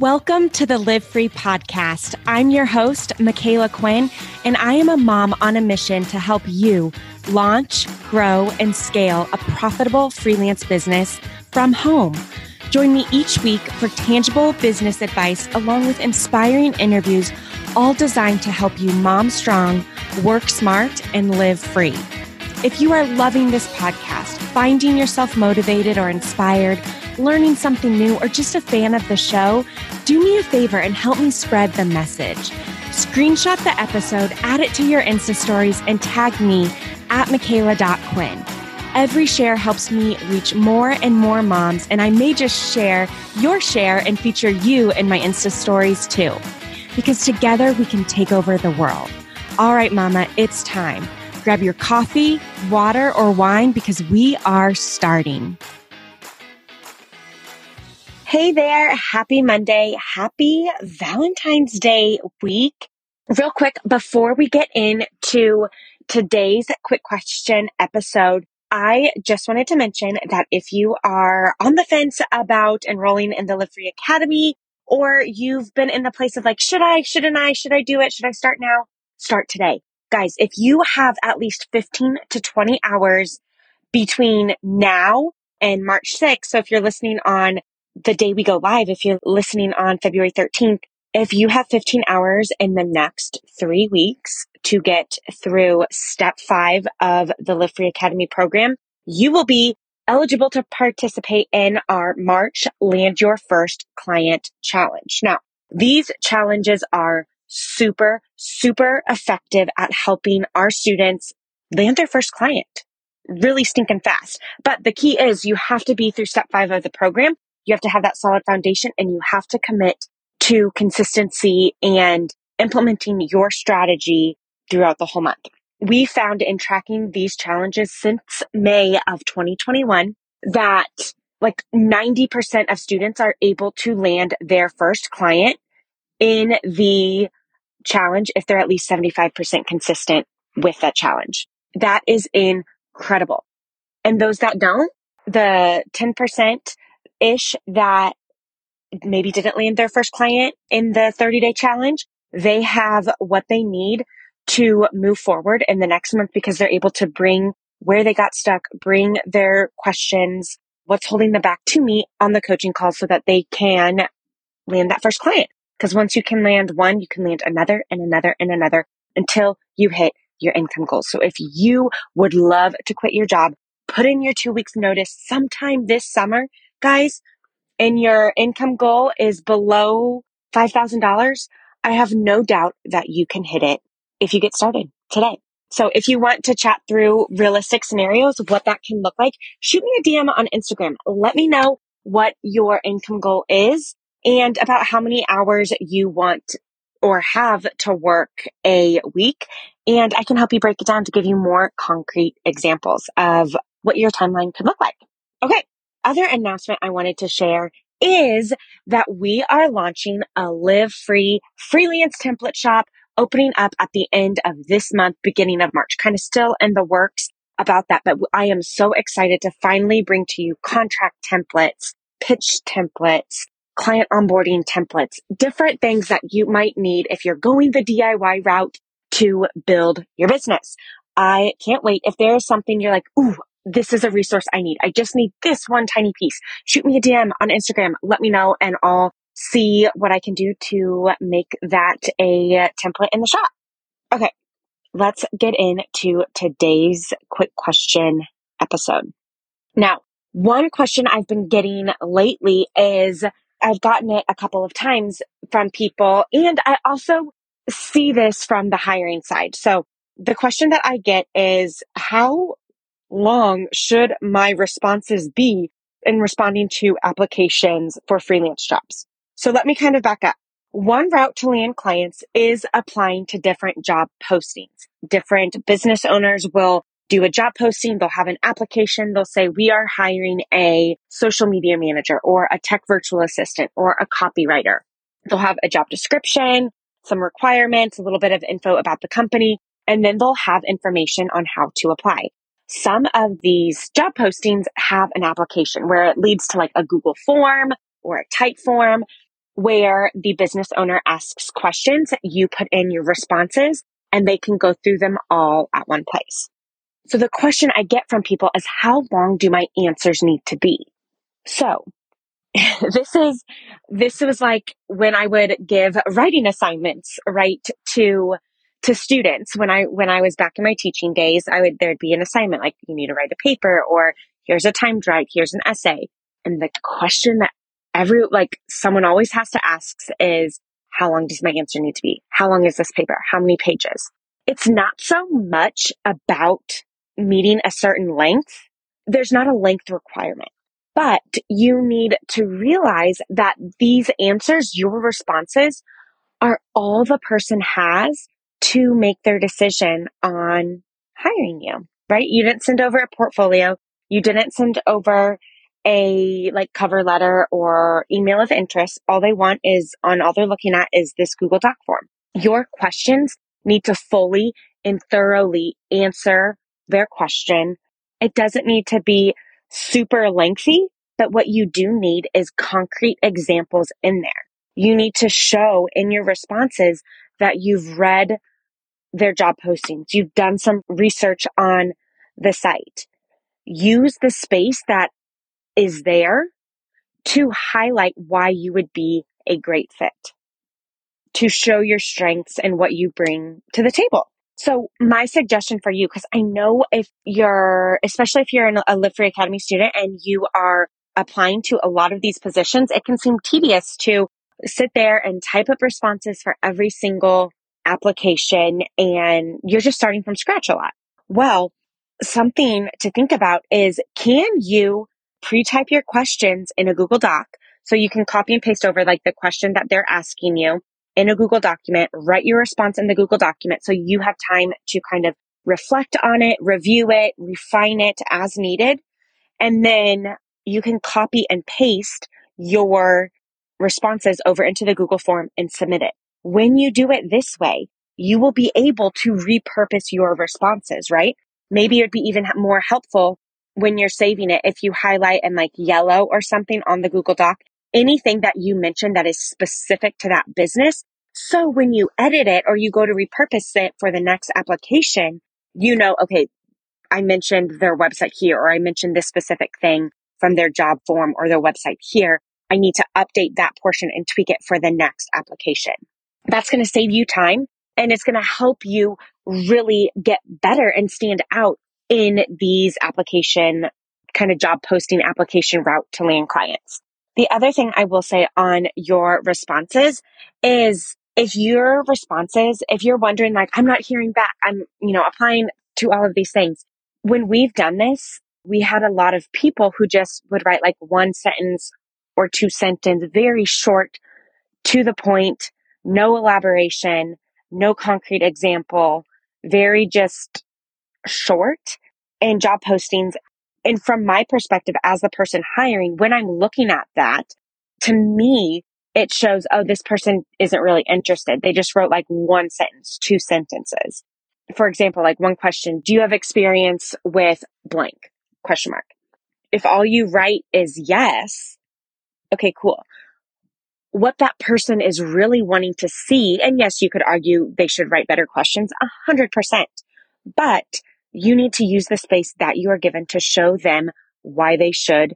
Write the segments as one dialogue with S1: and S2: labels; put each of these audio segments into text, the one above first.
S1: Welcome to the Live Free podcast. I'm your host, Micala Quinn, and I am a mom on a mission to help you launch, grow, and scale a profitable freelance business from home. Join me each week for tangible business advice along with inspiring interviews, all designed to help you mom strong, work smart, and live free. If you are loving this podcast, finding yourself motivated or inspired, learning something new, or just a fan of the show, do me a favor and help me spread the message. Screenshot the episode, add it to your Insta stories, and tag me at Micala.Quinn. Every share helps me reach more and more moms, and I may just share your share and feature you in my Insta stories too. Because together we can take over the world. All right, Mama, it's time. Grab your coffee, water, or wine because we are starting. Hey there. Happy Monday. Happy Valentine's Day week. Real quick, before we get into today's quick question episode, I just wanted to mention that if you are on the fence about enrolling in the Live Free Academy, or you've been in the place of like, should I, shouldn't I, should I do it? Should I start now? Start today. Guys, if you have at least 15 to 20 hours between now and March 6th, so if you're listening on the day we go live, if you're listening on February 13th, if you have 15 hours in the next three weeks to get through step five of the Live Free Academy program, you will be eligible to participate in our March Land Your First Client Challenge. Now, these challenges are super, super effective at helping our students land their first client really stinking fast. But the key is you have to be through step five of the program you have to have that solid foundation and you have to commit to consistency and implementing your strategy throughout the whole month. We found in tracking these challenges since May of 2021 that like 90% of students are able to land their first client in the challenge if they're at least 75% consistent with that challenge. That is incredible. And those that don't, the 10% ish that maybe didn't land their first client in the 30 day challenge, they have what they need to move forward in the next month because they're able to bring where they got stuck, bring their questions, what's holding them back to me on the coaching call so that they can land that first client. Because once you can land one, you can land another and another and another until you hit your income goals. So if you would love to quit your job, put in your two weeks notice sometime this summer guys, and your income goal is below $5,000, I have no doubt that you can hit it if you get started today. So if you want to chat through realistic scenarios of what that can look like, shoot me a DM on Instagram. Let me know what your income goal is and about how many hours you want or have to work a week. And I can help you break it down to give you more concrete examples of what your timeline could look like. Okay other announcement I wanted to share is that we are launching a live free freelance template shop opening up at the end of this month, beginning of March, kind of still in the works about that. But I am so excited to finally bring to you contract templates, pitch templates, client onboarding templates, different things that you might need if you're going the DIY route to build your business. I can't wait. If there is something you're like, ooh, this is a resource I need. I just need this one tiny piece. Shoot me a DM on Instagram. Let me know and I'll see what I can do to make that a template in the shop. Okay. Let's get into today's quick question episode. Now, one question I've been getting lately is I've gotten it a couple of times from people and I also see this from the hiring side. So the question that I get is how long should my responses be in responding to applications for freelance jobs? So let me kind of back up. One route to land clients is applying to different job postings. Different business owners will do a job posting. They'll have an application. They'll say, we are hiring a social media manager or a tech virtual assistant or a copywriter. They'll have a job description, some requirements, a little bit of info about the company, and then they'll have information on how to apply some of these job postings have an application where it leads to like a Google form or a Typeform. where the business owner asks questions, you put in your responses, and they can go through them all at one place. So the question I get from people is how long do my answers need to be? So this is, this was like when I would give writing assignments, right, to, to students when I, when I was back in my teaching days, I would, there'd be an assignment like you need to write a paper or here's a timed write, here's an essay. And the question that every, like someone always has to ask is, how long does my answer need to be? How long is this paper? How many pages? It's not so much about meeting a certain length. There's not a length requirement, but you need to realize that these answers, your responses are all the person has to make their decision on hiring you, right? You didn't send over a portfolio. You didn't send over a like cover letter or email of interest. All they want is on all they're looking at is this Google Doc form. Your questions need to fully and thoroughly answer their question. It doesn't need to be super lengthy, but what you do need is concrete examples in there. You need to show in your responses that you've read their job postings. You've done some research on the site. Use the space that is there to highlight why you would be a great fit, to show your strengths and what you bring to the table. So my suggestion for you, because I know if you're, especially if you're a Live Free Academy student and you are applying to a lot of these positions, it can seem tedious to sit there and type up responses for every single application and you're just starting from scratch a lot. Well, something to think about is can you pre-type your questions in a Google Doc so you can copy and paste over like the question that they're asking you in a Google document, write your response in the Google document so you have time to kind of reflect on it, review it, refine it as needed. And then you can copy and paste your responses over into the Google form and submit it. When you do it this way, you will be able to repurpose your responses, right? Maybe it'd be even more helpful when you're saving it if you highlight and like yellow or something on the Google Doc anything that you mentioned that is specific to that business. So when you edit it or you go to repurpose it for the next application, you know, okay, I mentioned their website here, or I mentioned this specific thing from their job form or their website here. I need to update that portion and tweak it for the next application. That's going to save you time and it's going to help you really get better and stand out in these application kind of job posting application route to land clients. The other thing I will say on your responses is if your responses, if you're wondering like, I'm not hearing back, I'm, you know, applying to all of these things. When we've done this, we had a lot of people who just would write like one sentence or two sentence, very short, to the point, no elaboration, no concrete example, very just short in job postings and from my perspective as the person hiring, when I'm looking at that, to me, it shows, oh, this person isn't really interested. They just wrote like one sentence, two sentences. For example, like one question, do you have experience with blank? Question mark. If all you write is yes, okay, cool. What that person is really wanting to see, and yes, you could argue they should write better questions, a hundred percent. But you need to use the space that you are given to show them why they should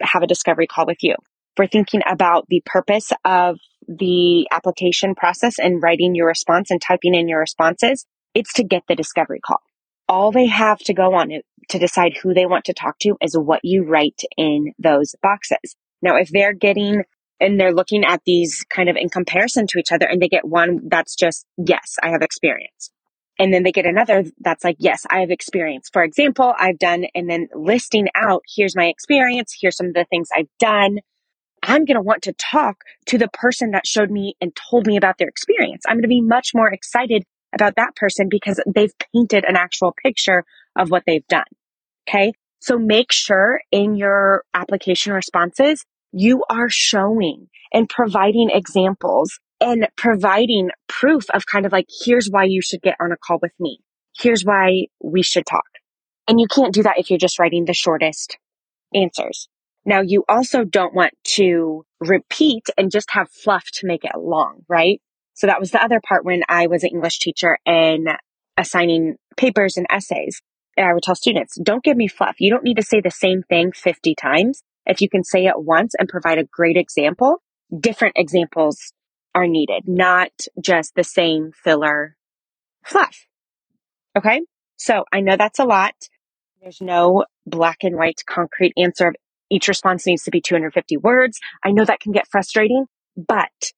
S1: have a discovery call with you. For thinking about the purpose of the application process and writing your response and typing in your responses, it's to get the discovery call. All they have to go on to decide who they want to talk to is what you write in those boxes. Now, if they're getting and they're looking at these kind of in comparison to each other and they get one that's just, yes, I have experience. And then they get another that's like, yes, I have experience. For example, I've done, and then listing out, here's my experience. Here's some of the things I've done. I'm going to want to talk to the person that showed me and told me about their experience. I'm going to be much more excited about that person because they've painted an actual picture of what they've done. Okay. So make sure in your application responses, you are showing and providing examples and providing proof of kind of like, here's why you should get on a call with me. Here's why we should talk. And you can't do that if you're just writing the shortest answers. Now, you also don't want to repeat and just have fluff to make it long, right? So that was the other part when I was an English teacher and assigning papers and essays. I would tell students, don't give me fluff. You don't need to say the same thing 50 times. If you can say it once and provide a great example, different examples are needed, not just the same filler fluff. Okay. So I know that's a lot. There's no black and white concrete answer. Each response needs to be 250 words. I know that can get frustrating, but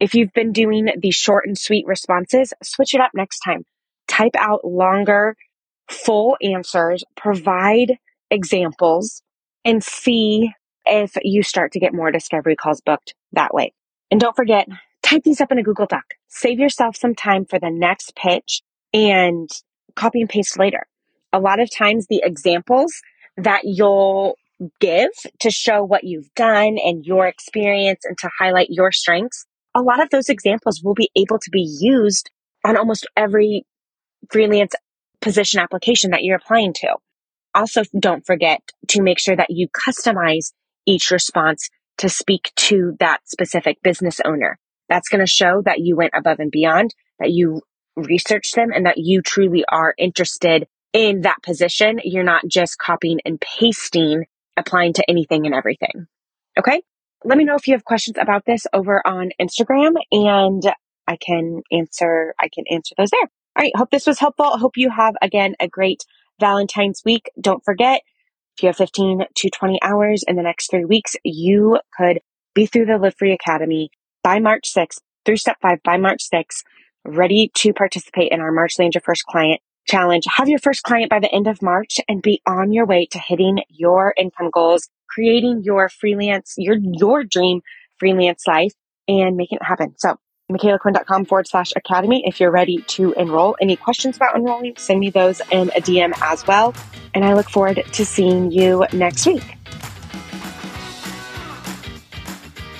S1: if you've been doing these short and sweet responses, switch it up next time. Type out longer, full answers, provide examples, and see if you start to get more discovery calls booked that way. And don't forget, type these up in a Google Doc. Save yourself some time for the next pitch and copy and paste later. A lot of times the examples that you'll give to show what you've done and your experience and to highlight your strengths, a lot of those examples will be able to be used on almost every freelance position application that you're applying to. Also, don't forget to make sure that you customize each response to speak to that specific business owner. That's going to show that you went above and beyond, that you researched them and that you truly are interested in that position. You're not just copying and pasting, applying to anything and everything. Okay. Let me know if you have questions about this over on Instagram and I can answer, I can answer those there. All right. Hope this was helpful. Hope you have again a great Valentine's week. Don't forget, if you have 15 to 20 hours in the next three weeks, you could be through the Live Free Academy by March 6th, through step five by March 6th, ready to participate in our March Land Your First Client challenge. Have your first client by the end of March and be on your way to hitting your income goals, creating your freelance, your, your dream freelance life and making it happen. So micalaquinn.com forward slash academy if you're ready to enroll. Any questions about enrolling, send me those in a DM as well. And I look forward to seeing you next week.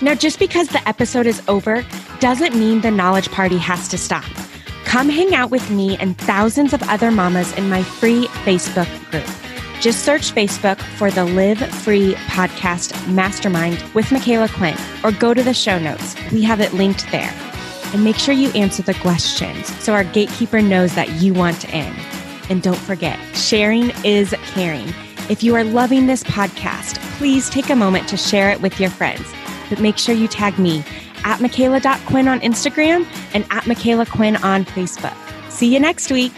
S1: Now, just because the episode is over doesn't mean the knowledge party has to stop. Come hang out with me and thousands of other mamas in my free Facebook group. Just search Facebook for the Live Free Podcast Mastermind with Micala Quinn or go to the show notes. We have it linked there. And make sure you answer the questions so our gatekeeper knows that you want in. And don't forget, sharing is caring. If you are loving this podcast, please take a moment to share it with your friends. But make sure you tag me at Micala.Quinn on Instagram and at Micala Quinn on Facebook. See you next week.